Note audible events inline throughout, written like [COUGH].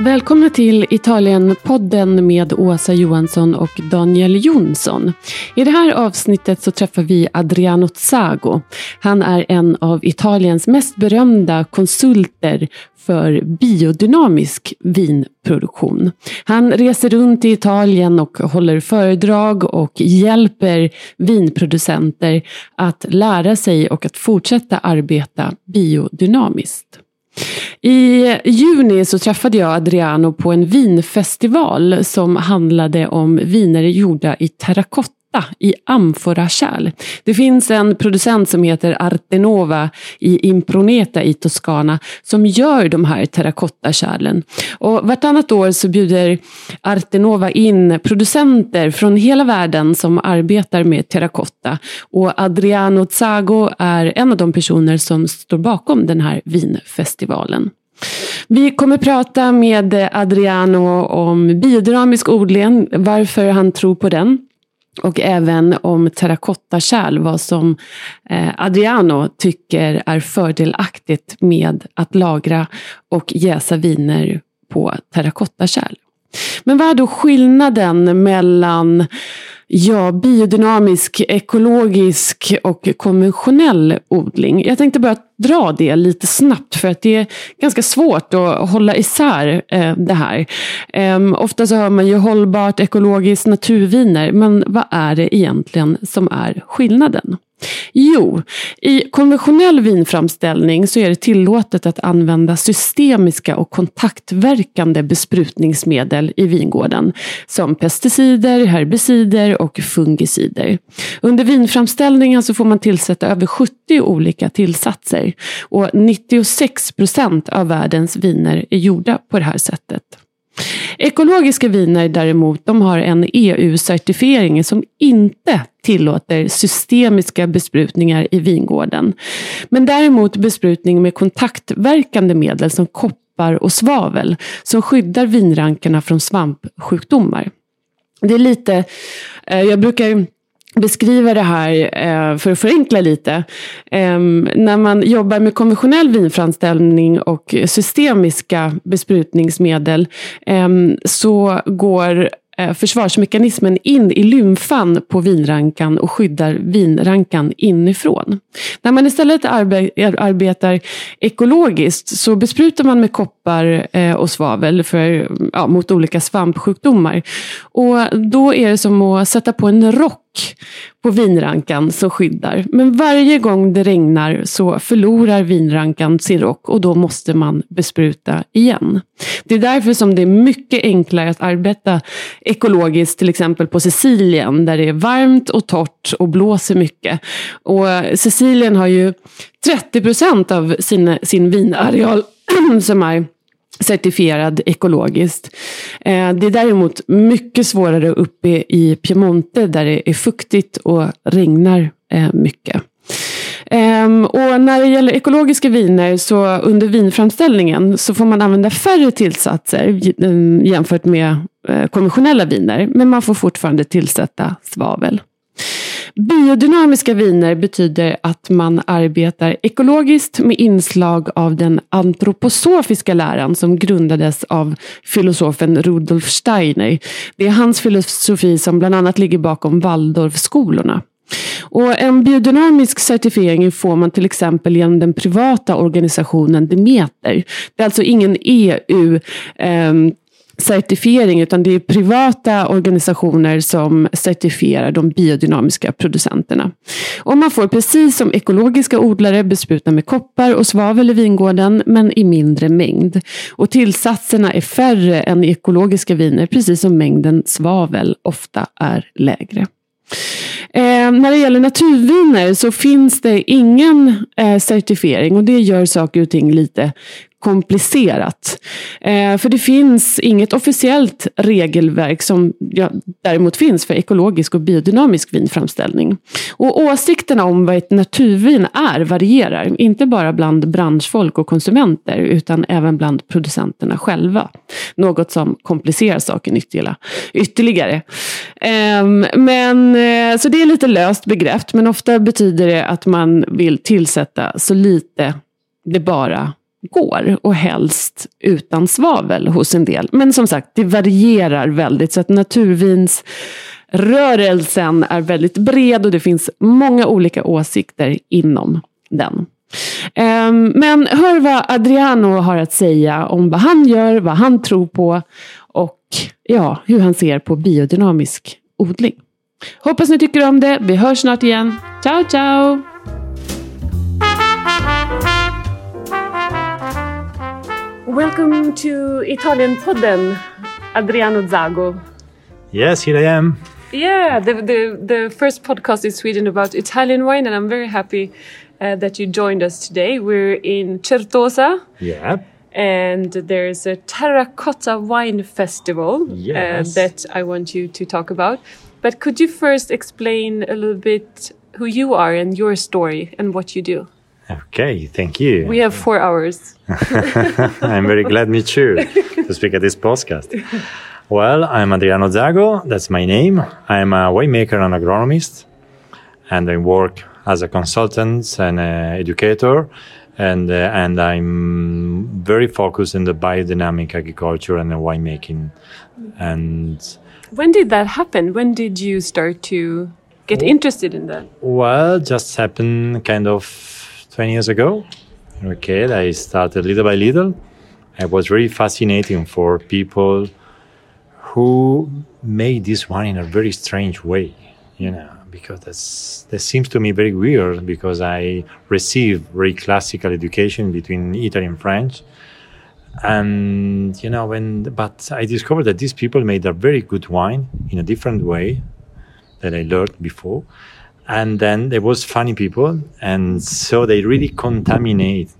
Välkomna till Italienpodden med Åsa Johansson och Daniel Jonsson. I det här avsnittet så träffar vi Adriano Zago. Han är en av Italiens mest berömda konsulter för biodynamisk vinproduktion. Han reser runt i Italien och håller föredrag och hjälper vinproducenter att lära sig och att fortsätta arbeta biodynamiskt. I juni så träffade jag Adriano på en vinfestival som handlade om viner gjorda i terrakotta i amforakärl. Det finns en producent som heter Artenova i Improneta i Toscana som gör de här terrakottakärlen. Och vartannat år så bjuder Artenova in producenter från hela världen som arbetar med terrakotta. Och Adriano Zago är en av de personer som står bakom den här vinfestivalen. Vi kommer prata med Adriano om biodynamisk odling, varför han tror på den och även om terrakottakärl, vad som eh, Adriano tycker är fördelaktigt med att lagra och jäsa viner på terrakottakärl. Men vad är då skillnaden mellan Ja, biodynamisk, ekologisk och konventionell odling. Jag tänkte bara dra det lite snabbt för att det är ganska svårt att hålla isär eh, det här. Eh, ofta så hör man ju hållbart, ekologiskt, naturviner. Men vad är det egentligen som är skillnaden? Jo, i konventionell vinframställning så är det tillåtet att använda systemiska och kontaktverkande besprutningsmedel i vingården. Som pesticider, herbicider och fungicider. Under vinframställningen så får man tillsätta över 70 olika tillsatser. Och 96 procent av världens viner är gjorda på det här sättet. Ekologiska viner däremot, de har en EU-certifiering som inte tillåter systemiska besprutningar i vingården. Men däremot besprutning med kontaktverkande medel som koppar och svavel som skyddar vinrankerna från svampsjukdomar. Det är lite, eh, jag brukar beskriva det här eh, för att förenkla lite. Ehm, när man jobbar med konventionell vinframställning och systemiska besprutningsmedel ehm, så går eh, försvarsmekanismen in i lymfan på vinrankan och skyddar vinrankan inifrån. När man istället arbetar ekologiskt så besprutar man med koppar eh, och svavel för, ja, mot olika svampsjukdomar. Och då är det som att sätta på en rock på vinrankan som skyddar. Men varje gång det regnar så förlorar vinrankan sin rock och då måste man bespruta igen. Det är därför som det är mycket enklare att arbeta ekologiskt, till exempel på Sicilien där det är varmt och torrt och blåser mycket. Och Sicilien har ju 30 procent av sin, sin vinareal [CLEARS THROAT] som är certifierad ekologiskt. Eh, det är däremot mycket svårare uppe i Piemonte där det är fuktigt och regnar eh, mycket. Ehm, och när det gäller ekologiska viner så under vinframställningen så får man använda färre tillsatser ehm, jämfört med eh, konventionella viner. Men man får fortfarande tillsätta svavel. Biodynamiska viner betyder att man arbetar ekologiskt med inslag av den antroposofiska läran som grundades av filosofen Rudolf Steiner. Det är hans filosofi som bland annat ligger bakom Waldorfskolorna. Och en biodynamisk certifiering får man till exempel genom den privata organisationen Demeter. Det är alltså ingen EU eh, certifiering utan det är privata organisationer som certifierar de biodynamiska producenterna. Och man får precis som ekologiska odlare bespruta med koppar och svavel i vingården men i mindre mängd. Och tillsatserna är färre än i ekologiska viner precis som mängden svavel ofta är lägre. Eh, när det gäller naturviner så finns det ingen eh, certifiering och det gör saker och ting lite komplicerat. Eh, för det finns inget officiellt regelverk som ja, däremot finns för ekologisk och biodynamisk vinframställning. Och åsikterna om vad ett naturvin är varierar, inte bara bland branschfolk och konsumenter utan även bland producenterna själva. Något som komplicerar saken ytterligare. Eh, men, eh, så det är lite löst begrepp, men ofta betyder det att man vill tillsätta så lite det bara går och helst utan svavel hos en del. Men som sagt, det varierar väldigt så att naturvinsrörelsen är väldigt bred och det finns många olika åsikter inom den. Ehm, men hör vad Adriano har att säga om vad han gör, vad han tror på och ja, hur han ser på biodynamisk odling. Hoppas ni tycker om det. Vi hörs snart igen. Ciao, ciao! Welcome to Italian Podden, Adriano Zago. Yes, here I am. Yeah, the, the, the first podcast in Sweden about Italian wine, and I'm very happy uh, that you joined us today. We're in Certosa. Yeah. And there's a terracotta wine festival uh, Yes. that I want you to talk about. But could you first explain a little bit who you are and your story and what you do? Okay, thank you. We have four hours. [LAUGHS] I'm very glad, me too, to speak at this podcast. Well, I'm Adriano Zago. That's my name. I'm a winemaker and agronomist, and I work as a consultant and a educator, and uh, and I'm very focused in the biodynamic agriculture and the winemaking. And When did that happen? When did you start to get interested in that? well, just happened kind of 20 years ago. Okay, I started little by little. It was really fascinating for people who made this wine in a very strange way, you know, because that's, that seems to me very weird because I received very classical education between Italy and French. And, you know, when, but I discovered that these people made a very good wine in a different way that I learned before. And then there was funny people. And so they really contaminate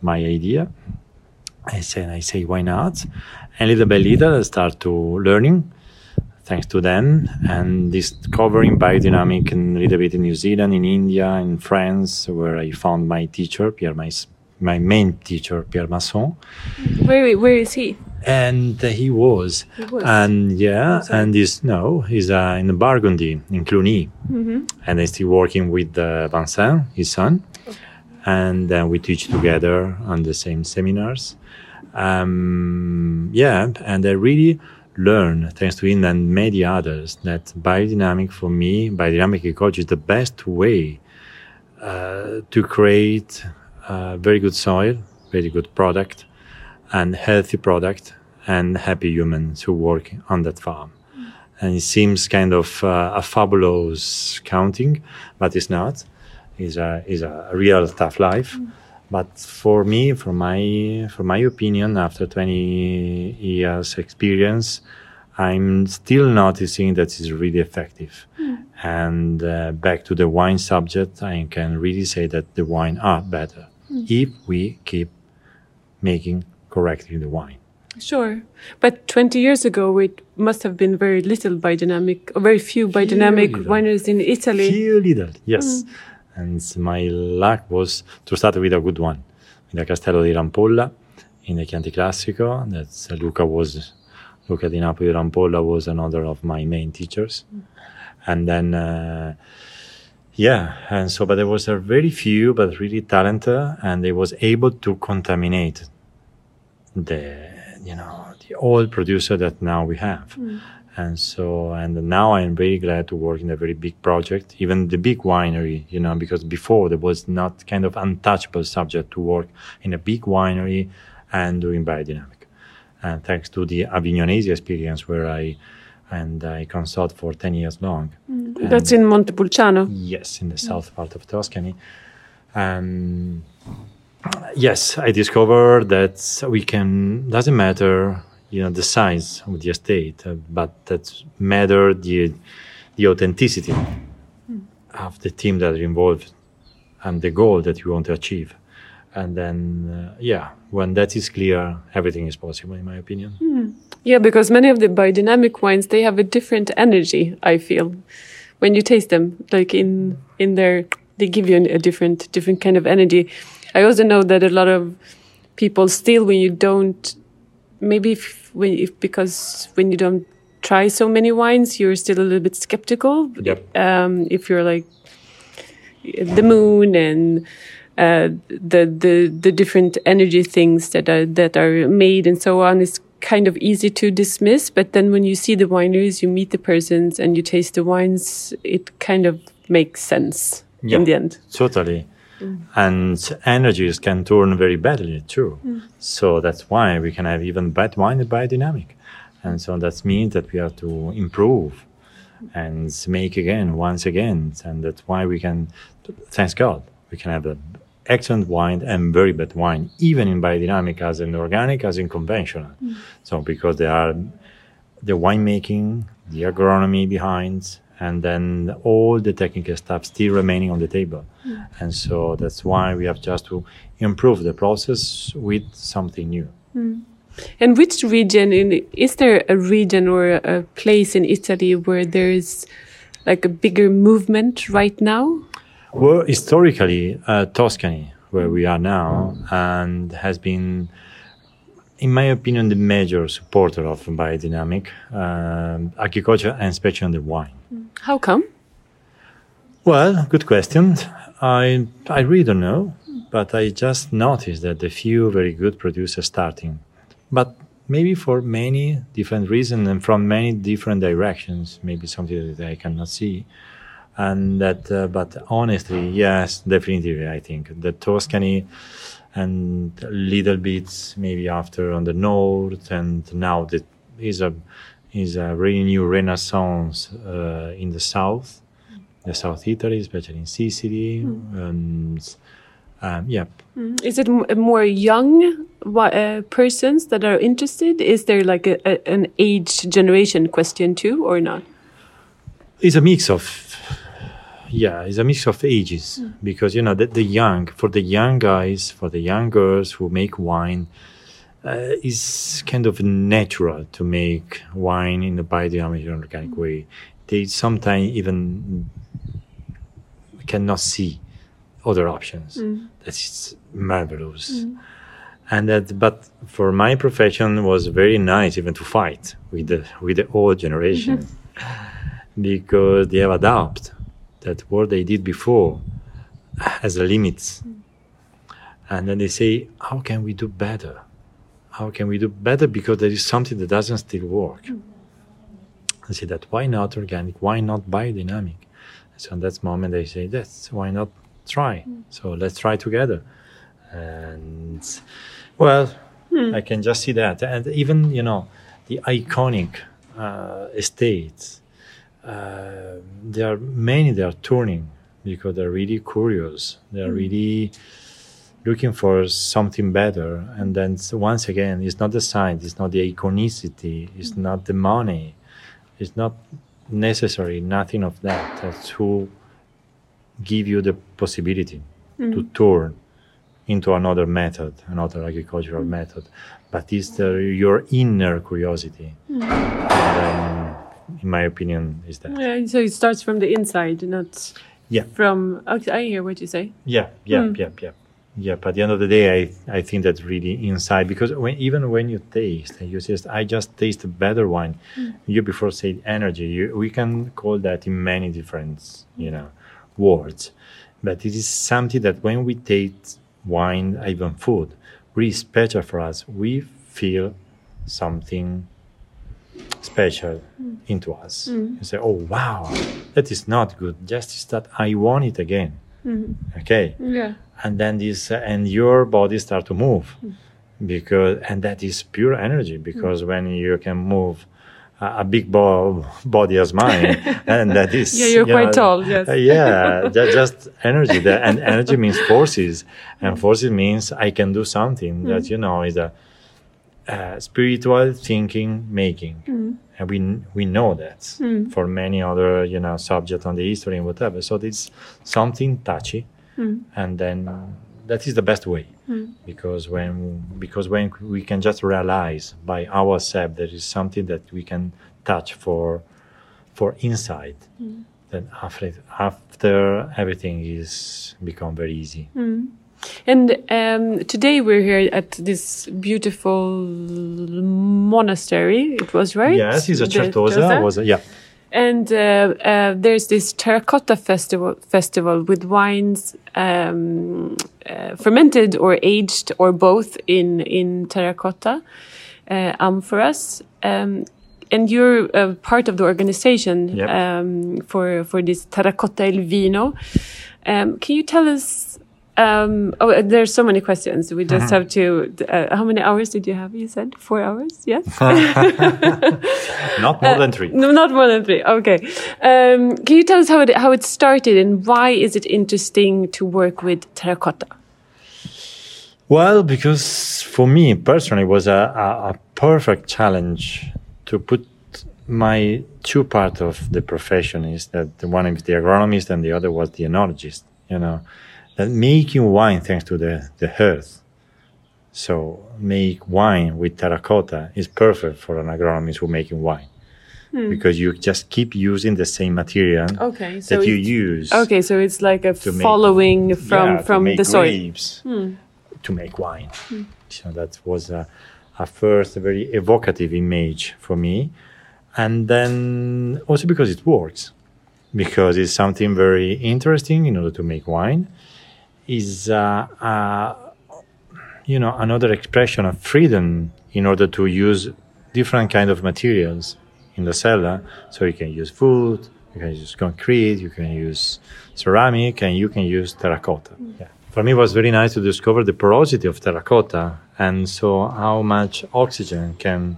my idea. I said, I say, why not? And little by little, I start to learning thanks to them and discovering biodynamic and a little bit in New Zealand, in India, in France, where I found my teacher, Pierre, my, my main teacher, Pierre Masson. Where, where is he? And uh, he was. He was. And yeah, and this, no, he's uh, in Burgundy, in Cluny. And he's still working with uh, Vincent, his son. And then we teach together on the same seminars. Um, yeah, and I really learned, thanks to him and many others, that biodynamic for me, biodynamic ecology is the best way uh, to create uh, very good soil, very good product, and healthy product, and happy humans who work on that farm. And it seems kind of uh, a fabulous counting, but it's not. It's a, it's a real tough life. But for me, for my, from my opinion, after 20 years experience, I'm still noticing that it's really effective. And uh, back to the wine subject, I can really say that the wine are better if we keep making correctly the wine. Sure. But 20 years ago, it must have been very little biodynamic, or very few biodynamic wineries in Italy. Few little, yes. And my luck was to start with a good one, with the Castello di Rampolla in the Chianti Classico. That's Luca was Luca di Napoli Rampolla was another of my main teachers, and then. Uh, yeah, and so, but there was a very few, but really talented, and they was able to contaminate the, you know, the old producer that now we have. Mm. And so, and now I'm very glad to work in a very big project, even the big winery, you know, because before there was not kind of untouchable subject to work in a big winery and doing biodynamic. And thanks to the Avignonesi experience where I, and I consult for 10 years long. Mm. That's in Montepulciano. Yes, in the mm. south part of Tuscany. Um, yes, I discovered that we can, doesn't matter, you know, the size of the estate, uh, but that matter the, the authenticity of the team that are involved and the goal that you want to achieve. And then, uh, yeah, when that is clear, everything is possible, in my opinion. Yeah, because many of the biodynamic wines they have a different energy. I feel when you taste them, like in in their, they give you a different different kind of energy. I also know that a lot of people still, when you don't, maybe if, when if because when you don't try so many wines, you're still a little bit skeptical. Yep. Um, if you're like the moon and uh, the the the different energy things that are that are made and so on is kind of easy to dismiss. But then when you see the wineries, you meet the persons, and you taste the wines, it kind of makes sense Yeah. in the end. Totally. Mm. And energies can turn very badly too. Mm. So that's why we can have even bad wine and biodynamic. And so that means that we have to improve and make again, once again. And that's why we can, thanks God, we can have an excellent wine and very bad wine, even in biodynamic as in organic, as in conventional. Mm. So because there are the winemaking, the agronomy behind, and then all the technical stuff still remaining on the table. And so that's why we have just to improve the process with something new. And which region in is there a region or a place in Italy where there's like a bigger movement right now? Well, historically, uh, Tuscany, where we are now, and has been, in my opinion, the major supporter of biodynamic um, agriculture and especially on the wine. How come? Well, good question. I I really don't know, but I just noticed that the few very good producers starting, but maybe for many different reasons and from many different directions, maybe something that I cannot see, and that. Uh, but honestly, yes, definitely, I think the Tuscany and little bits maybe after on the north, and now that is a is a really new renaissance uh, in the south the South Italy, especially in Sicily. And um, yeah, Is it m- more young uh, persons that are interested? Is there like a, a, an age generation question too, or not? it's a mix of yeah, it's a mix of ages because you know the, the young for the young guys, for the young girls who make wine. Uh, is kind of natural to make wine in a biodynamic and organic way. They sometimes even cannot see other options. Mm. That is marvelous. Mm. And that, but for my profession was very nice even to fight with the with the old generation [LAUGHS] because they have adapt that what they did before has limits. Mm. And then they say, how can we do better? How can we do better? Because there is something that doesn't still work. I say that why not organic? Why not biodynamic? So in that moment they say, that's why not try? So let's try together. And well, I can just see that. And even, you know, the iconic uh, estates, uh, there are many that are turning because they're really curious. They're really looking for something better. And then once again, it's not the science, it's not the iconicity, it's mm-hmm. not the money, it's not necessary, nothing of that. That's who give you the possibility to mm-hmm. turn into another method, another agricultural mm-hmm. method. But it's the, your inner curiosity. And then, in my opinion, is that. Yeah, so it starts from the inside, not Yeah. from. Okay, I hear what you say. Yeah, yeah, mm. yeah, yeah. Yeah, but at the end of the day, I, I think that's really inside because when, even when you taste, and you just I just taste a better wine. Mm. You before said energy. You, we can call that in many different you know words, but it is something that when we taste wine, even food, really special for us. We feel something special mm. into us. Mm. You say, "Oh wow, that is not good. Just is that I want it again." Mm-hmm. Okay Yeah. And then this uh, and your body start to move because and that is pure energy because when you can move a, big bo- body as mine [LAUGHS] and that is Yeah, you're you quite tall, yes. uh, yeah just energy. That, and energy [LAUGHS] means forces and forces means i can do something that you know is a uh, spiritual thinking making. And we we know that for many other you know subject on the history and whatever. So it's something touchy Hmm. and then that is the best way. Hmm. Because when because when we can just realize by ourselves there is something that we can touch for for inside hmm. then after after everything is become very easy. And um, today we're here at this beautiful monastery. It was right. yes it's a Certosa. was a, yeah And uh, uh, there's this terracotta festival festival with wines um, uh, fermented or aged or both in in terracotta uh, amphoras. Um, and you're part of the organization Yep. um, for for this terracotta el vino. Um, can you tell us? Um, oh, uh, there's so many questions. We just have to. Uh, how many hours did you have? You said four hours. Yes. [LAUGHS] [LAUGHS] Not more than three. No, not more than three. Okay. Um, can you tell us how it how it started and why is it interesting to work with terracotta? Well, because for me personally, it was a, a, a perfect challenge to put my two part of the profession is that the one is the agronomist and the other was the enologist. You know, that making wine thanks to the the earth. So make wine with terracotta is perfect for an agronomist who making wine. Hmm. Because you just keep using the same material Okay, so that you use Okay, so it's like a to make- following from yeah, to from make the soil. Hmm. to make wine. Hmm. So that was a, a first a very evocative image for me, and then also because it works, because it's something very interesting in order to make wine. Is uh, uh, you know another expression of freedom in order to use different kind of materials in the cellar. So you can use wood, you can use concrete, you can use ceramic, and you can use terracotta. Yeah. For me, it was very nice to discover the porosity of terracotta, and so how much oxygen can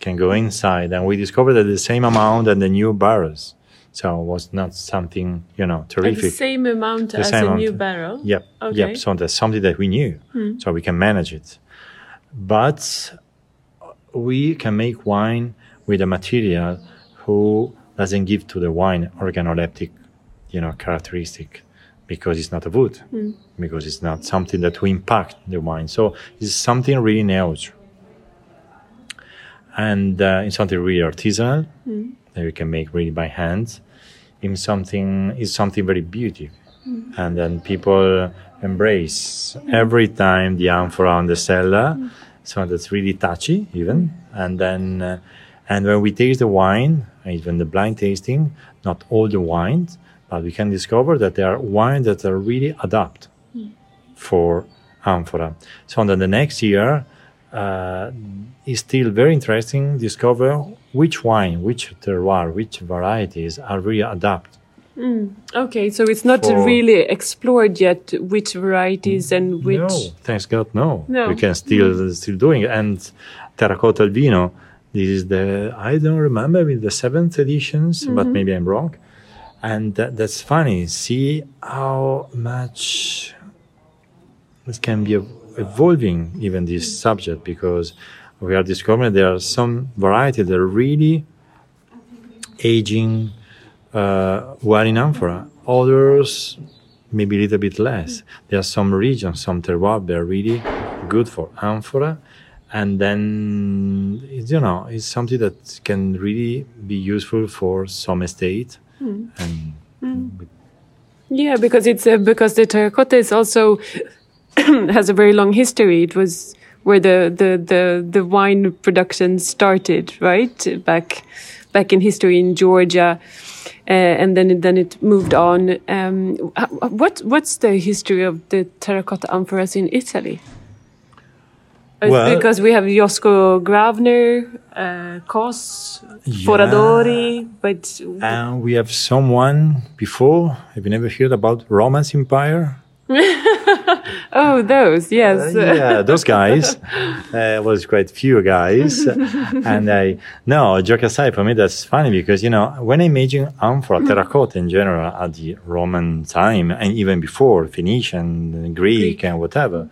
can go inside. And we discovered that the same amount in the new barrels. So it was not something you know Like the same amount The as same a amount. new barrel. Yep. Okay. Yep. So that's something that we knew. Hmm. So we can manage it. But we can make wine with a material who doesn't give to the wine organoleptic, you know, characteristic because it's not a wood, hmm. because it's not something that will impact the wine. So it's something really neutral. And uh, it's something really artisanal hmm. that we can make really by hand. In something is something very beautiful. And then people embrace every time the amphora on the cellar so that's really touchy even. And then uh, and when we taste the wine even the blind tasting not all the wines but we can discover that there are wines that are really adapt for amphora so then the next year uh, is still very interesting discover which wine which terroir which varieties are really adapt Okay, so it's not For- really explored yet which varieties and which. No, thanks God, no. No. We can still still doing it. And Terracotta Albino, this is the I don't remember with the seventh editions, but Mm-hmm. maybe I'm wrong. And that, that's funny. See how much this can be ev- evolving even this subject because we are discovering there are some varieties that are really aging uh, well in amphora. Others maybe a little bit less. There are some regions, some terroir that are really good for amphora, and then it's, you know it's something that can really be useful for some estate. And Yeah, because it's uh, because the terracotta is also [CLEARS THROAT] has a very long history. It was where the, the, the, the wine production started, right? Back back in history in Georgia, uh, and then it, then it moved on. Um, what what's the history of the terracotta amphoras in Italy? Well- because we have Josko Gravner, uh, COS, Yeah. Foradori, but And we have someone before. Have you never heard about Romance Empire? [LAUGHS] oh, those yes. Uh, yeah, those guys. [LAUGHS] Uh, was quite few guys, and I no joke aside. For me, that's funny because you know when I imagine amphora terracotta in general at the Roman time and even before Phoenician, Greek, Greek. and whatever,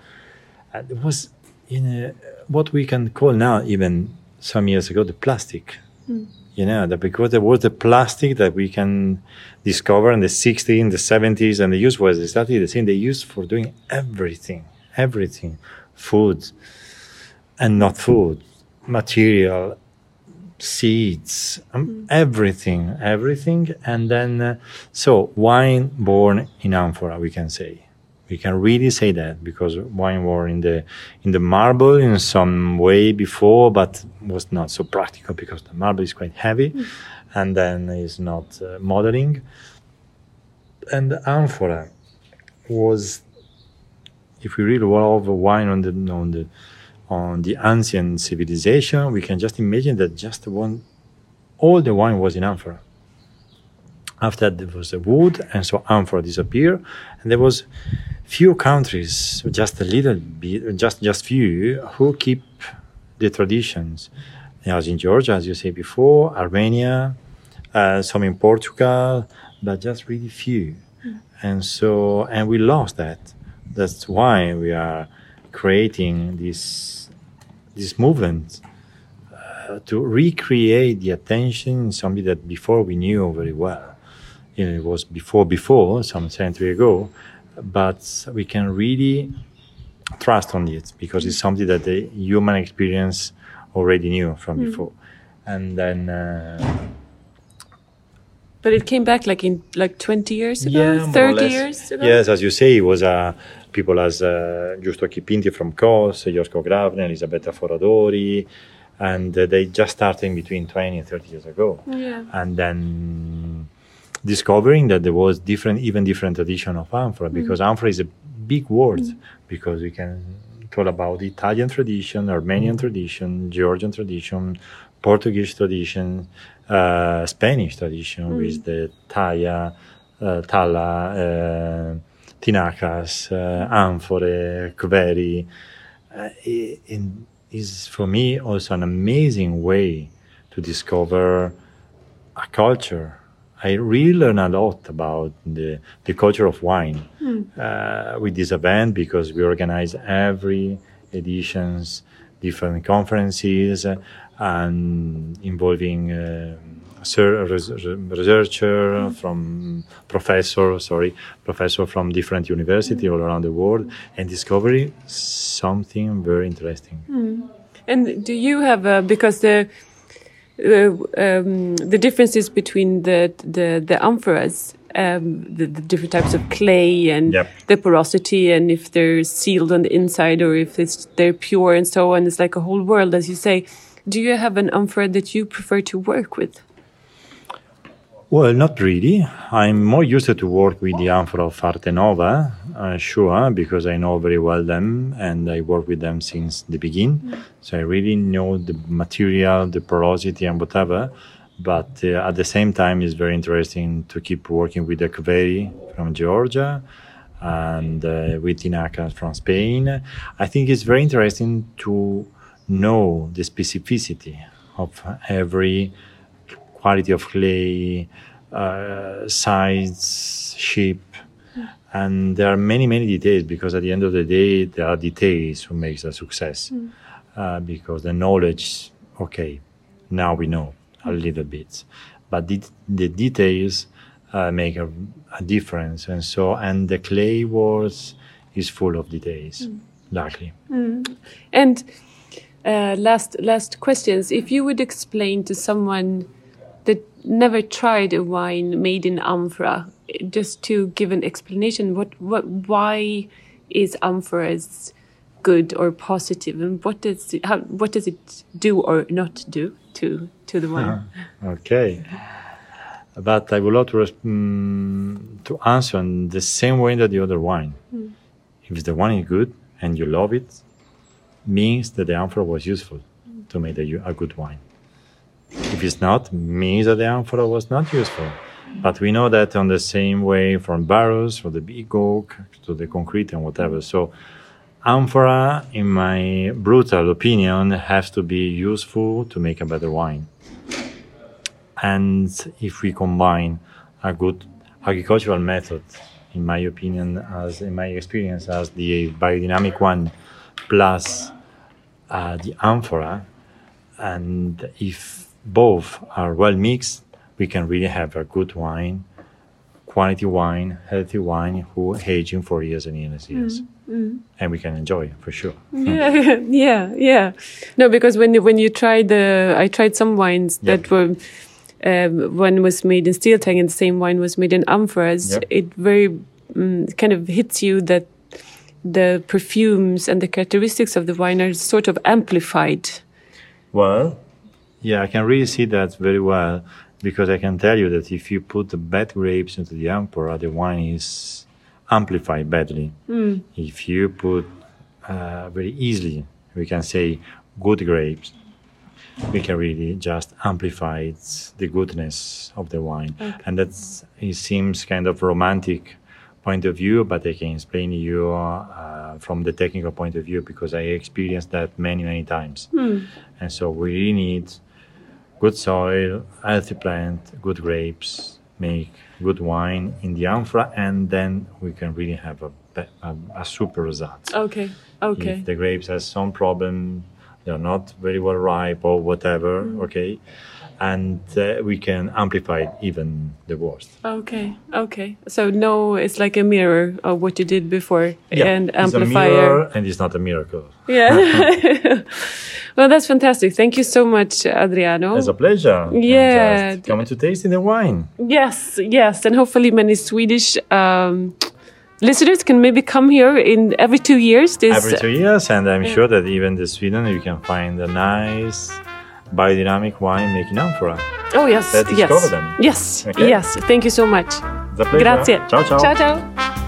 uh, it was in what we can call now even some years ago the plastic. You know that because there was the plastic that we can discover in the 60s, in the 70s, and the use was exactly the same. They used for doing everything, everything, food, and not food, material, seeds, um, everything, everything, and then uh, so wine born in amphora, we can say, We can really say that because wine were in the in the marble in some way before, but was not so practical because the marble is quite heavy, mm. and then is not uh, modeling. And the amphora was, if we really love wine on the on the on the ancient civilization, we can just imagine that just one, all the wine was in amphora. After that, there was the wood, and so amphora disappeared, and there was few countries, just a little bit, just just few, who keep the traditions. As in Georgia, as you say before, Armenia, uh, some in Portugal, but just really few. Mm. And so, and we lost that. That's why we are creating this this movement uh, to recreate the attention something that before we knew very well. You know, it was before before some century ago, but we can really trust on it because it's something that the human experience already knew from mm. before. And then uh, but it came back like in like 20 years ago? Yeah, 30 years ago? Yes as you say it was uh, people as uh, Giusto Occhipinti from COS, Josko Gravner, Elisabetta Foradori and uh, they just started in between 20 and 30 years ago. Yeah. and then discovering that there was different, even different tradition of amphora, mm. because amphora is a big word, mm. because we can talk about Italian tradition, Armenian mm. tradition, Georgian tradition, Portuguese tradition, uh, Spanish tradition with the talla, uh, talla, uh, tinacas, uh, amphore, kveri. Uh, it is for me also an amazing way to discover a culture I really learn a lot about the, the culture of wine mm. uh, with this event because we organize every editions, different conferences, uh, and involving uh, researcher mm. from professor, sorry, professor from different university mm. all around the world, and discovering something very interesting. Hmm. And do you have because the uh, um, the differences between the the, the amphoras, um, the, the, different types of clay and yep. the porosity, and if they're sealed on the inside or if it's they're pure and so on. It's like a whole world, as you say. Do you have an amphora that you prefer to work with? Well, not really. I'm more used to work with the amphora of Arte Nova, uh, sure, because I know very well them and I work with them since the beginning. Mm. So I really know the material, the porosity, and whatever. But uh, at the same time, it's very interesting to keep working with the Kveri from Georgia and uh, with Tinaca from Spain. I think it's very interesting to know the specificity of every quality of clay, uh, size, shape, and there are many many details because at the end of the day there are details who makes a success. Mm. uh, because the knowledge okay now we know a little bit. But the, the details uh, make a, a, difference. And so and the clay was is full of details mm. luckily. Mm. and uh, last last questions. If you would explain to someone that never tried a wine made in amphora, just to give an explanation, what, what, why is amphoras good or positive, and what does it, how, what does it do or not do to to the wine? [LAUGHS] okay, but I would love to um, to answer in the same way that the other wine. Mm. If the wine is good and you love it, means that the amphora was useful mm. to make a, a good wine. If it's not, means that the amphora was not useful. But we know that on the same way from barrels, for the big oak to the concrete and whatever. So amphora, in my brutal opinion, has to be useful to make a better wine. And if we combine a good agricultural method, in my opinion, as in my experience, as the biodynamic one, plus uh, the amphora, and if both are well mixed, we can really have a good wine, quality wine, healthy wine who aging for years and years and years. Mm, mm. And we can enjoy for sure. Yeah, [LAUGHS] yeah, yeah. No, because when when you try the, I tried some wines yep. that were, um, one was made in steel tank and the same wine was made in amphoras. Yep. It very um, kind of hits you that the perfumes and the characteristics of the wine are sort of amplified. Well, yeah, I can really see that very well because I can tell you that if you put the bad grapes into the amphora, the wine is amplified badly. If you put uh, very easily, we can say good grapes, we can really just amplify the goodness of the wine, and that's it seems kind of romantic point of view, but I can explain you uh, from the technical point of view because I experienced that many many times, and so we really need good soil, healthy plant, good grapes, make good wine in the amphora, and then we can really have a, a, a super result. Okay. Okay. If the grapes has some problem, they're not very well ripe or whatever, okay, and uh, we can amplify even the worst. Okay, okay. So no, it's like a mirror of what you did before and it's a mirror and it's not a miracle. Yeah. [LAUGHS] [LAUGHS] well, that's fantastic. Thank you so much, Adriano. It's a pleasure. Yeah. coming to taste in the wine. Yes, yes, and hopefully many Swedish um, listeners can maybe come here in every two years. This every two years, and I'm sure that even in Sweden you can find a nice biodynamic wine making amphora. oh yes, yes, them. yes, Okay. yes. Thank you so much. It's pleasure. Grazie. Ciao, ciao. Ciao, ciao.